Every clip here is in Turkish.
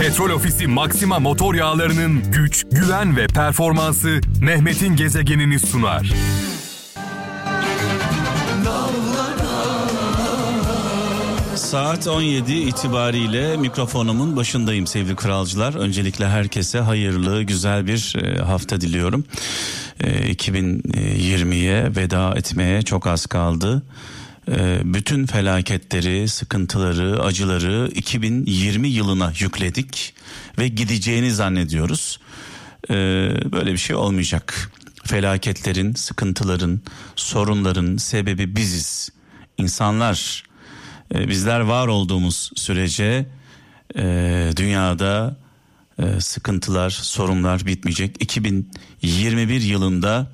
Petrol Ofisi Maxima motor yağlarının güç, güven ve performansı Mehmet'in gezegenini sunar. Saat 17 itibariyle mikrofonumun başındayım sevgili kralcılar. Öncelikle herkese hayırlı, güzel bir e, hafta diliyorum. 2020'ye veda etmeye çok az kaldı. E, bütün felaketleri, sıkıntıları, acıları 2020 yılına yükledik ve gideceğini zannediyoruz. E, böyle bir şey olmayacak. Felaketlerin, sıkıntıların, sorunların sebebi biziz. İnsanlar e, bizler var olduğumuz sürece e, dünyada e, sıkıntılar, sorunlar bitmeyecek. 2021 yılında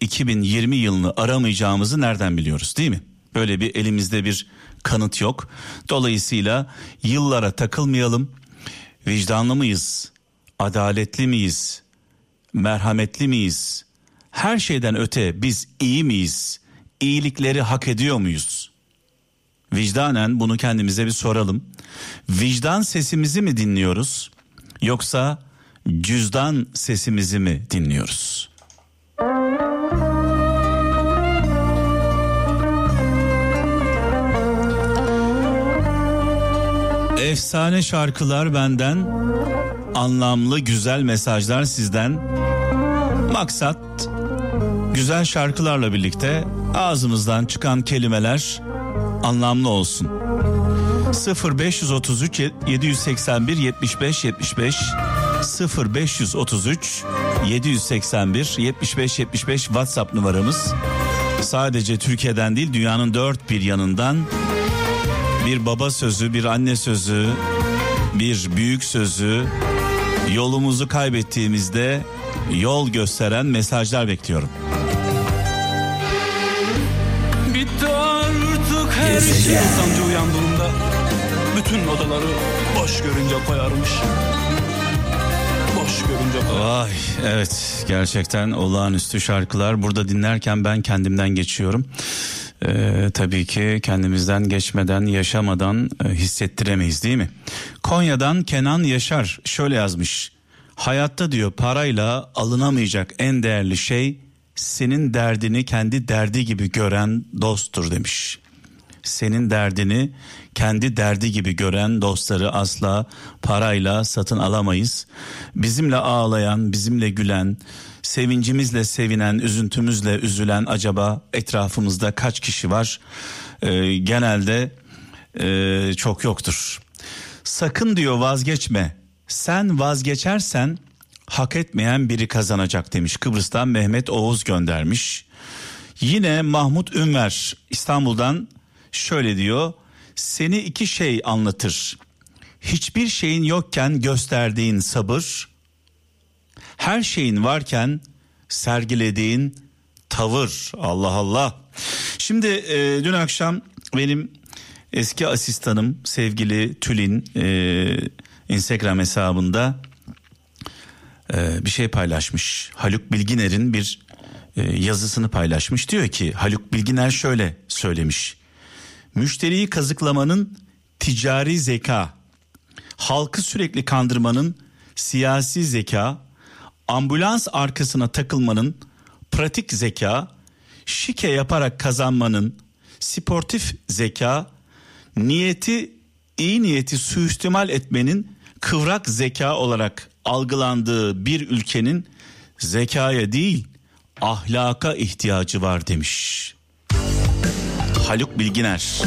2020 yılını aramayacağımızı nereden biliyoruz değil mi? Böyle bir elimizde bir kanıt yok. Dolayısıyla yıllara takılmayalım. Vicdanlı mıyız? Adaletli miyiz? Merhametli miyiz? Her şeyden öte biz iyi miyiz? İyilikleri hak ediyor muyuz? Vicdanen bunu kendimize bir soralım. Vicdan sesimizi mi dinliyoruz yoksa cüzdan sesimizi mi dinliyoruz? Efsane şarkılar benden, anlamlı güzel mesajlar sizden. Maksat güzel şarkılarla birlikte ağzımızdan çıkan kelimeler anlamlı olsun. 0533 781 75 75 0533 781 75 75 WhatsApp numaramız. Sadece Türkiye'den değil dünyanın dört bir yanından bir baba sözü, bir anne sözü, bir büyük sözü yolumuzu kaybettiğimizde yol gösteren mesajlar bekliyorum. Bitti artık her şey. Sancı uyandığında bütün odaları boş görünce koyarmış. Boş görünce koyarmış. Vay evet gerçekten olağanüstü şarkılar burada dinlerken ben kendimden geçiyorum. Ee, tabii ki kendimizden geçmeden yaşamadan e, hissettiremeyiz değil mi? Konya'dan Kenan Yaşar şöyle yazmış. Hayatta diyor parayla alınamayacak en değerli şey senin derdini kendi derdi gibi gören dosttur demiş. Senin derdini kendi derdi gibi gören dostları asla parayla satın alamayız. Bizimle ağlayan, bizimle gülen, sevincimizle sevinen, üzüntümüzle üzülen acaba etrafımızda kaç kişi var? Ee, genelde e, çok yoktur. Sakın diyor vazgeçme. Sen vazgeçersen hak etmeyen biri kazanacak demiş. Kıbrıs'tan Mehmet Oğuz göndermiş. Yine Mahmut Ünver İstanbul'dan şöyle diyor. Seni iki şey anlatır. Hiçbir şeyin yokken gösterdiğin sabır, her şeyin varken sergilediğin tavır. Allah Allah. Şimdi e, dün akşam benim eski asistanım sevgili Tülin e, Instagram hesabında e, bir şey paylaşmış. Haluk Bilginer'in bir e, yazısını paylaşmış. Diyor ki Haluk Bilginer şöyle söylemiş. Müşteriyi kazıklamanın ticari zeka, halkı sürekli kandırmanın siyasi zeka, ambulans arkasına takılmanın pratik zeka, şike yaparak kazanmanın sportif zeka, niyeti iyi niyeti suistimal etmenin kıvrak zeka olarak algılandığı bir ülkenin zekaya değil ahlaka ihtiyacı var demiş. Haluk Bilginer.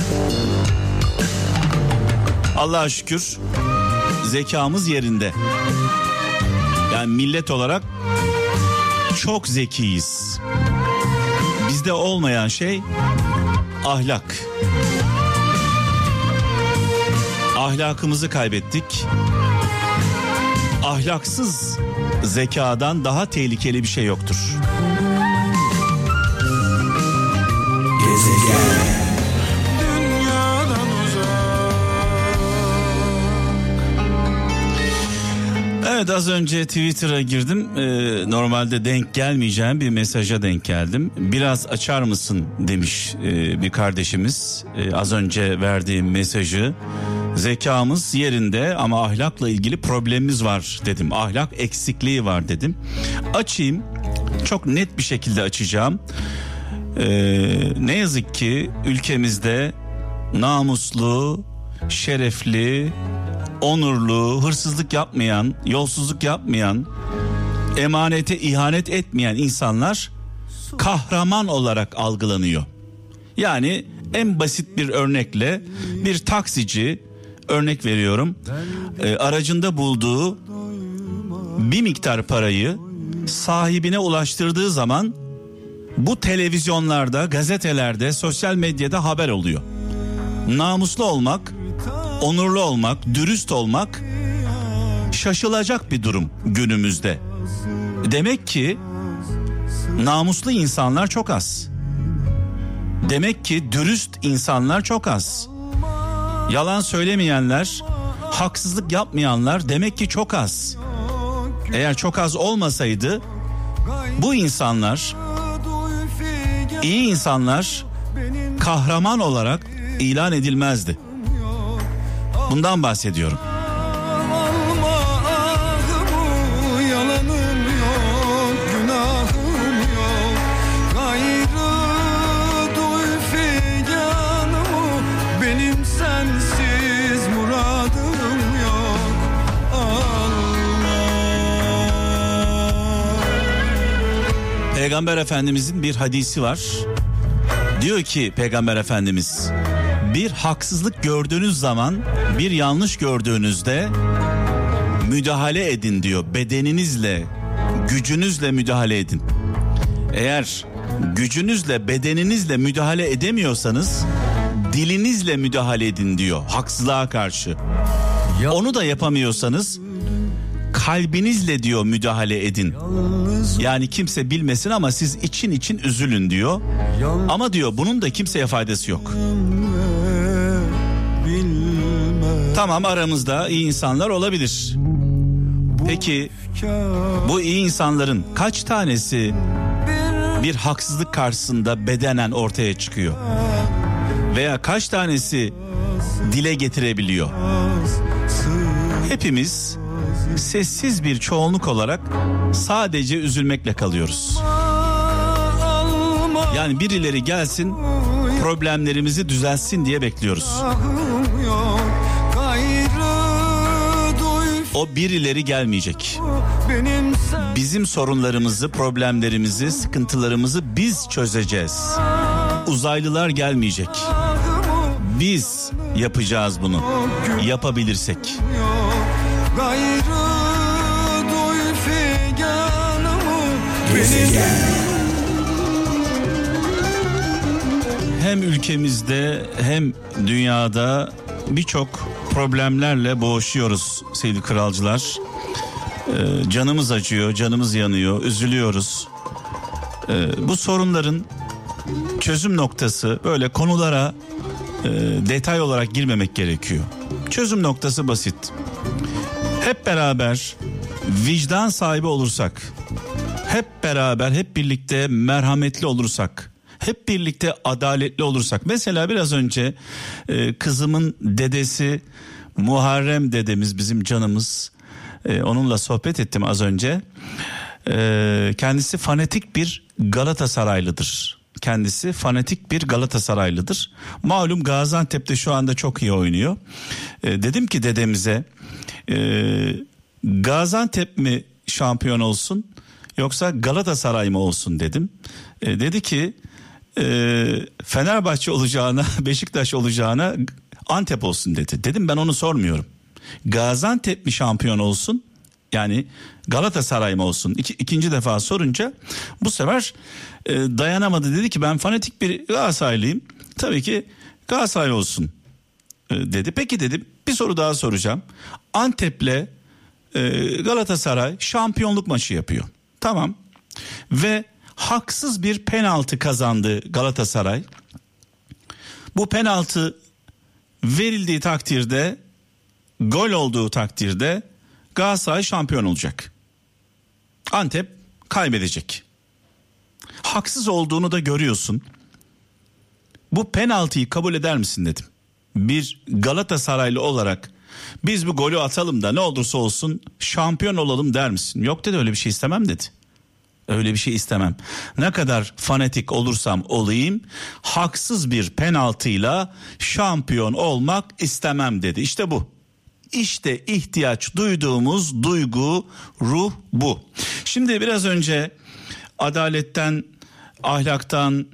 Allah'a şükür zekamız yerinde. Yani millet olarak çok zekiyiz. Bizde olmayan şey ahlak. Ahlakımızı kaybettik. Ahlaksız zekadan daha tehlikeli bir şey yoktur. Dünyadan Evet az önce Twitter'a girdim. Ee, normalde denk gelmeyeceğim bir mesaja denk geldim. Biraz açar mısın demiş e, bir kardeşimiz. E, az önce verdiğim mesajı Zekamız yerinde ama ahlakla ilgili problemimiz var dedim. Ahlak eksikliği var dedim. Açayım. Çok net bir şekilde açacağım. Ee, ne yazık ki ülkemizde namuslu, şerefli, onurlu, hırsızlık yapmayan, yolsuzluk yapmayan, emanete ihanet etmeyen insanlar kahraman olarak algılanıyor. Yani en basit bir örnekle bir taksici örnek veriyorum e, aracında bulduğu bir miktar parayı sahibine ulaştırdığı zaman bu televizyonlarda, gazetelerde, sosyal medyada haber oluyor. Namuslu olmak, onurlu olmak, dürüst olmak şaşılacak bir durum günümüzde. Demek ki namuslu insanlar çok az. Demek ki dürüst insanlar çok az. Yalan söylemeyenler, haksızlık yapmayanlar demek ki çok az. Eğer çok az olmasaydı bu insanlar iyi insanlar kahraman olarak ilan edilmezdi. Bundan bahsediyorum. Peygamber Efendimizin bir hadisi var. Diyor ki Peygamber Efendimiz bir haksızlık gördüğünüz zaman bir yanlış gördüğünüzde müdahale edin diyor. Bedeninizle, gücünüzle müdahale edin. Eğer gücünüzle, bedeninizle müdahale edemiyorsanız dilinizle müdahale edin diyor haksızlığa karşı. Onu da yapamıyorsanız kalbinizle diyor müdahale edin. Yani kimse bilmesin ama siz için için üzülün diyor. Ama diyor bunun da kimseye faydası yok. Tamam aramızda iyi insanlar olabilir. Peki bu iyi insanların kaç tanesi bir haksızlık karşısında bedenen ortaya çıkıyor? Veya kaç tanesi dile getirebiliyor? Hepimiz sessiz bir çoğunluk olarak sadece üzülmekle kalıyoruz. Yani birileri gelsin problemlerimizi düzelsin diye bekliyoruz. O birileri gelmeyecek. Bizim sorunlarımızı, problemlerimizi, sıkıntılarımızı biz çözeceğiz. Uzaylılar gelmeyecek. Biz yapacağız bunu. Yapabilirsek. Benim Hem ülkemizde hem dünyada birçok problemlerle boğuşuyoruz sevgili kralcılar. Ee, canımız acıyor, canımız yanıyor, üzülüyoruz. Ee, bu sorunların çözüm noktası böyle konulara e, detay olarak girmemek gerekiyor. Çözüm noktası basit. Hep beraber vicdan sahibi olursak, hep beraber hep birlikte merhametli olursak, hep birlikte adaletli olursak. Mesela biraz önce e, kızımın dedesi Muharrem dedemiz bizim canımız. E, onunla sohbet ettim az önce. E, kendisi fanatik bir Galatasaraylıdır. Kendisi fanatik bir Galatasaraylıdır. Malum Gaziantep'te şu anda çok iyi oynuyor. E, dedim ki dedemize e, Gaziantep mi şampiyon olsun yoksa Galatasaray mı olsun dedim. E, dedi ki e, Fenerbahçe olacağına Beşiktaş olacağına Antep olsun dedi. Dedim ben onu sormuyorum. Gaziantep mi şampiyon olsun? Yani Galatasaray mı olsun? İki, ikinci defa sorunca bu sefer e, dayanamadı dedi ki ben fanatik bir Galatasaraylıyım. Tabii ki Galatasaray olsun e, dedi. Peki dedim bir soru daha soracağım. Antep'le e, Galatasaray şampiyonluk maçı yapıyor. Tamam. Ve haksız bir penaltı kazandı Galatasaray. Bu penaltı verildiği takdirde gol olduğu takdirde Galatasaray şampiyon olacak. Antep kaybedecek. Haksız olduğunu da görüyorsun. Bu penaltıyı kabul eder misin dedim. bir Galatasaraylı olarak biz bu golü atalım da ne olursa olsun şampiyon olalım der misin? Yok dedi öyle bir şey istemem dedi. Öyle bir şey istemem. Ne kadar fanatik olursam olayım haksız bir penaltıyla şampiyon olmak istemem dedi. İşte bu. İşte ihtiyaç duyduğumuz duygu, ruh bu. Şimdi biraz önce adaletten, ahlaktan,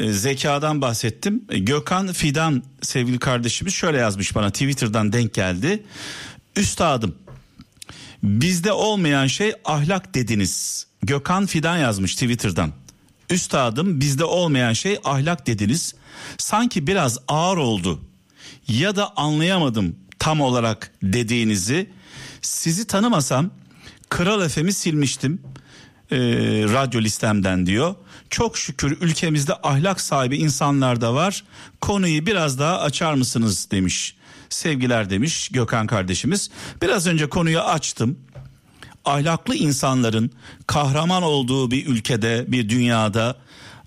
zekadan bahsettim. E, Gökhan Fidan sevgili kardeşimiz şöyle yazmış bana Twitter'dan denk geldi. Üstadım bizde olmayan şey ahlak dediniz. Gökhan Fidan yazmış Twitter'dan. Üstadım bizde olmayan şey ahlak dediniz. Sanki biraz ağır oldu. Ya da anlayamadım tam olarak dediğinizi. Sizi tanımasam Kral FM'i silmiştim e, radyo listemden diyor. Çok şükür ülkemizde ahlak sahibi insanlar da var. Konuyu biraz daha açar mısınız demiş. Sevgiler demiş Gökhan kardeşimiz. Biraz önce konuyu açtım. Ahlaklı insanların kahraman olduğu bir ülkede, bir dünyada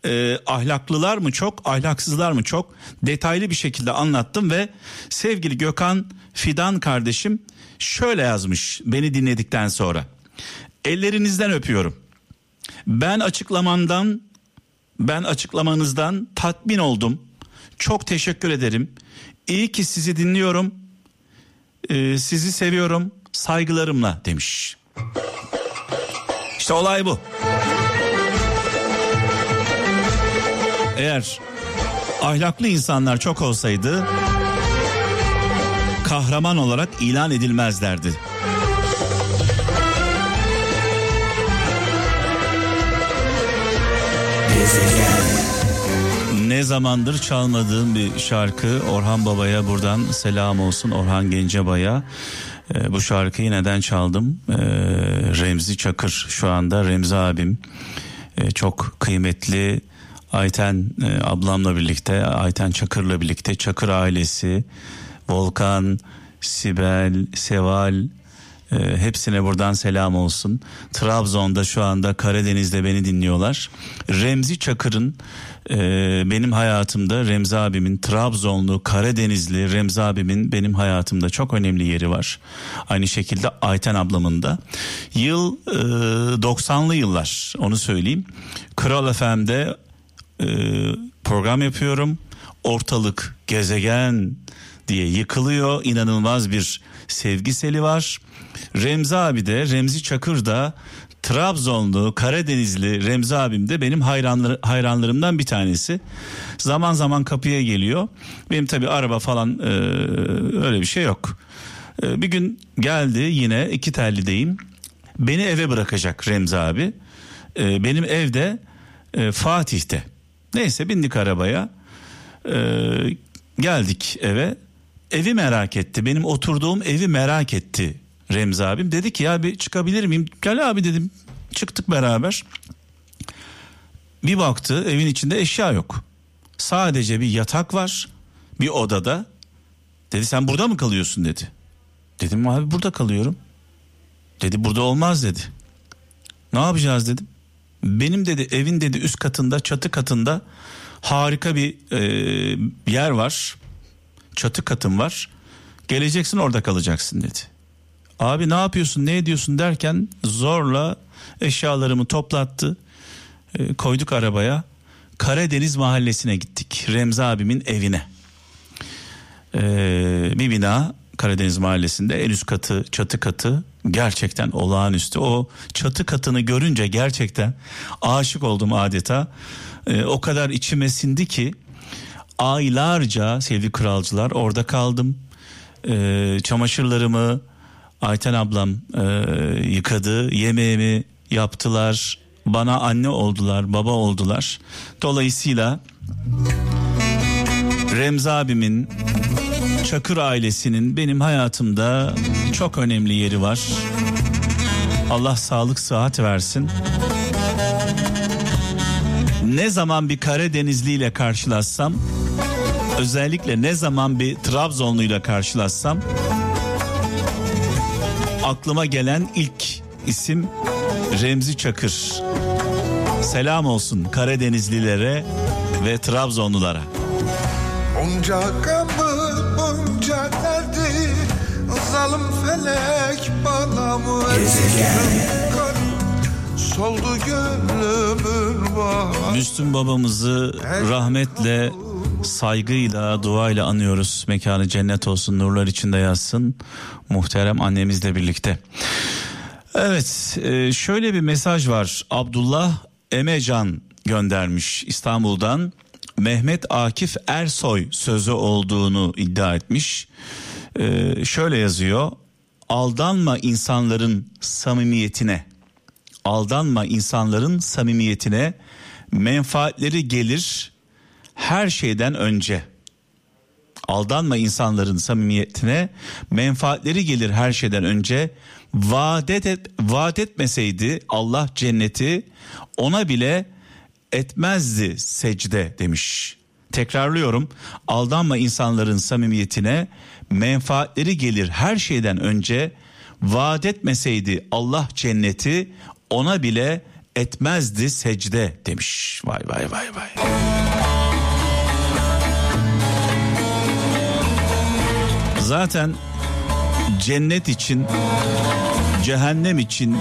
e, ahlaklılar mı çok, ahlaksızlar mı çok detaylı bir şekilde anlattım ve sevgili Gökhan Fidan kardeşim şöyle yazmış beni dinledikten sonra. Ellerinizden öpüyorum. Ben açıklamandan ben açıklamanızdan tatmin oldum. Çok teşekkür ederim. İyi ki sizi dinliyorum. Ee, sizi seviyorum. Saygılarımla demiş. İşte olay bu. Eğer ahlaklı insanlar çok olsaydı kahraman olarak ilan edilmezlerdi. Ne zamandır çalmadığım bir şarkı Orhan Baba'ya buradan selam olsun Orhan Gencebay'a. Ee, bu şarkıyı neden çaldım? Ee, Remzi Çakır şu anda Remzi abim Ee, çok kıymetli Ayten e, ablamla birlikte Ayten Çakır'la birlikte Çakır ailesi Volkan, Sibel, Seval e, hepsine buradan selam olsun. Trabzon'da şu anda Karadeniz'de beni dinliyorlar. Remzi Çakır'ın e, benim hayatımda Remzi abimin Trabzonlu, Karadenizli Remzi abimin benim hayatımda çok önemli yeri var. Aynı şekilde Ayten ablamın da. Yıl e, 90'lı yıllar onu söyleyeyim. Kral FM'de e, program yapıyorum. Ortalık gezegen diye yıkılıyor. İnanılmaz bir sevgi seli var. Remzi abi de Remzi Çakır da Trabzonlu, Karadenizli Remzi abim de benim hayranlar, hayranlarımdan bir tanesi. Zaman zaman kapıya geliyor. Benim tabii araba falan e, öyle bir şey yok. E, bir gün geldi yine iki tellideyim. Beni eve bırakacak Remzi abi. E, benim evde e, Fatih'te. Neyse bindik arabaya. E, geldik eve. Evi merak etti. Benim oturduğum evi merak etti Remzi abim. Dedi ki ya bir çıkabilir miyim? Gel abi dedim. Çıktık beraber. Bir baktı evin içinde eşya yok. Sadece bir yatak var bir odada. Dedi sen burada mı kalıyorsun dedi. Dedim abi burada kalıyorum. Dedi burada olmaz dedi. Ne yapacağız dedim. Benim dedi evin dedi üst katında çatı katında harika bir e, yer var. Çatı katım var. Geleceksin orada kalacaksın dedi. Abi ne yapıyorsun ne ediyorsun derken zorla eşyalarımı toplattı. E, koyduk arabaya. Karadeniz mahallesine gittik. Remzi abimin evine. E, bir bina Karadeniz mahallesinde en üst katı çatı katı gerçekten olağanüstü. O çatı katını görünce gerçekten aşık oldum adeta. E, o kadar içime sindi ki aylarca sevgili kralcılar orada kaldım. E, çamaşırlarımı Ayten ablam e, yıkadı, yemeğimi yaptılar, bana anne oldular, baba oldular. Dolayısıyla Remzi abimin, Çakır ailesinin benim hayatımda çok önemli yeri var. Allah sağlık sıhhat versin. Ne zaman bir Karadenizli ile karşılaşsam, özellikle ne zaman bir Trabzonlu ile karşılaşsam aklıma gelen ilk isim Remzi Çakır. Selam olsun Karadenizlilere ve Trabzonlulara. Onca gamı, onca derdi, zalim felek bana mı Soldu gönlümün var. Müslüm babamızı rahmetle saygıyla, duayla anıyoruz. Mekanı cennet olsun, nurlar içinde yazsın. Muhterem annemizle birlikte. Evet, e, şöyle bir mesaj var. Abdullah Emecan göndermiş İstanbul'dan. Mehmet Akif Ersoy sözü olduğunu iddia etmiş. E, şöyle yazıyor. Aldanma insanların samimiyetine aldanma insanların samimiyetine menfaatleri gelir her şeyden önce. Aldanma insanların samimiyetine menfaatleri gelir her şeyden önce. Vaat, et, vaat etmeseydi Allah cenneti ona bile etmezdi secde demiş. Tekrarlıyorum aldanma insanların samimiyetine menfaatleri gelir her şeyden önce vaat etmeseydi Allah cenneti ona bile etmezdi secde demiş. Vay vay vay vay. Zaten cennet için, cehennem için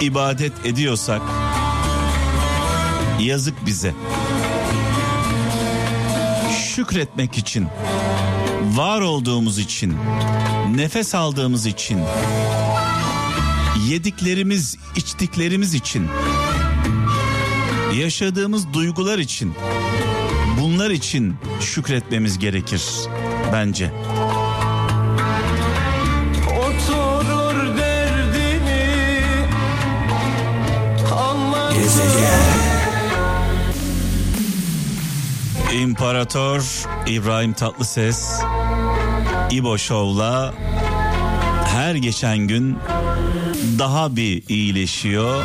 ibadet ediyorsak yazık bize. Şükretmek için, var olduğumuz için, nefes aldığımız için, yediklerimiz, içtiklerimiz için, yaşadığımız duygular için, bunlar için şükretmemiz gerekir bence. İmparator İbrahim Tatlıses İbo Show'la her geçen gün daha bir iyileşiyor,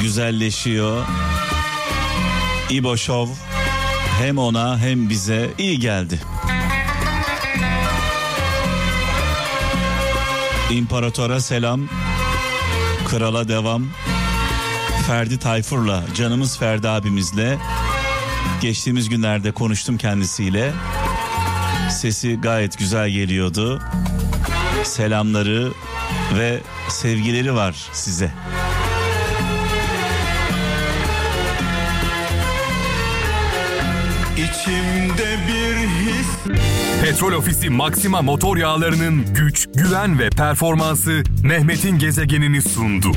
güzelleşiyor. İbo Show hem ona hem bize iyi geldi. İmparatora selam, krala devam. Ferdi Tayfur'la, canımız Ferdi abimizle geçtiğimiz günlerde konuştum kendisiyle. Sesi gayet güzel geliyordu. Selamları ve sevgileri var size. İçimde bir his Petrol Ofisi Maxima motor yağlarının güç, güven ve performansı Mehmet'in gezegenini sundu.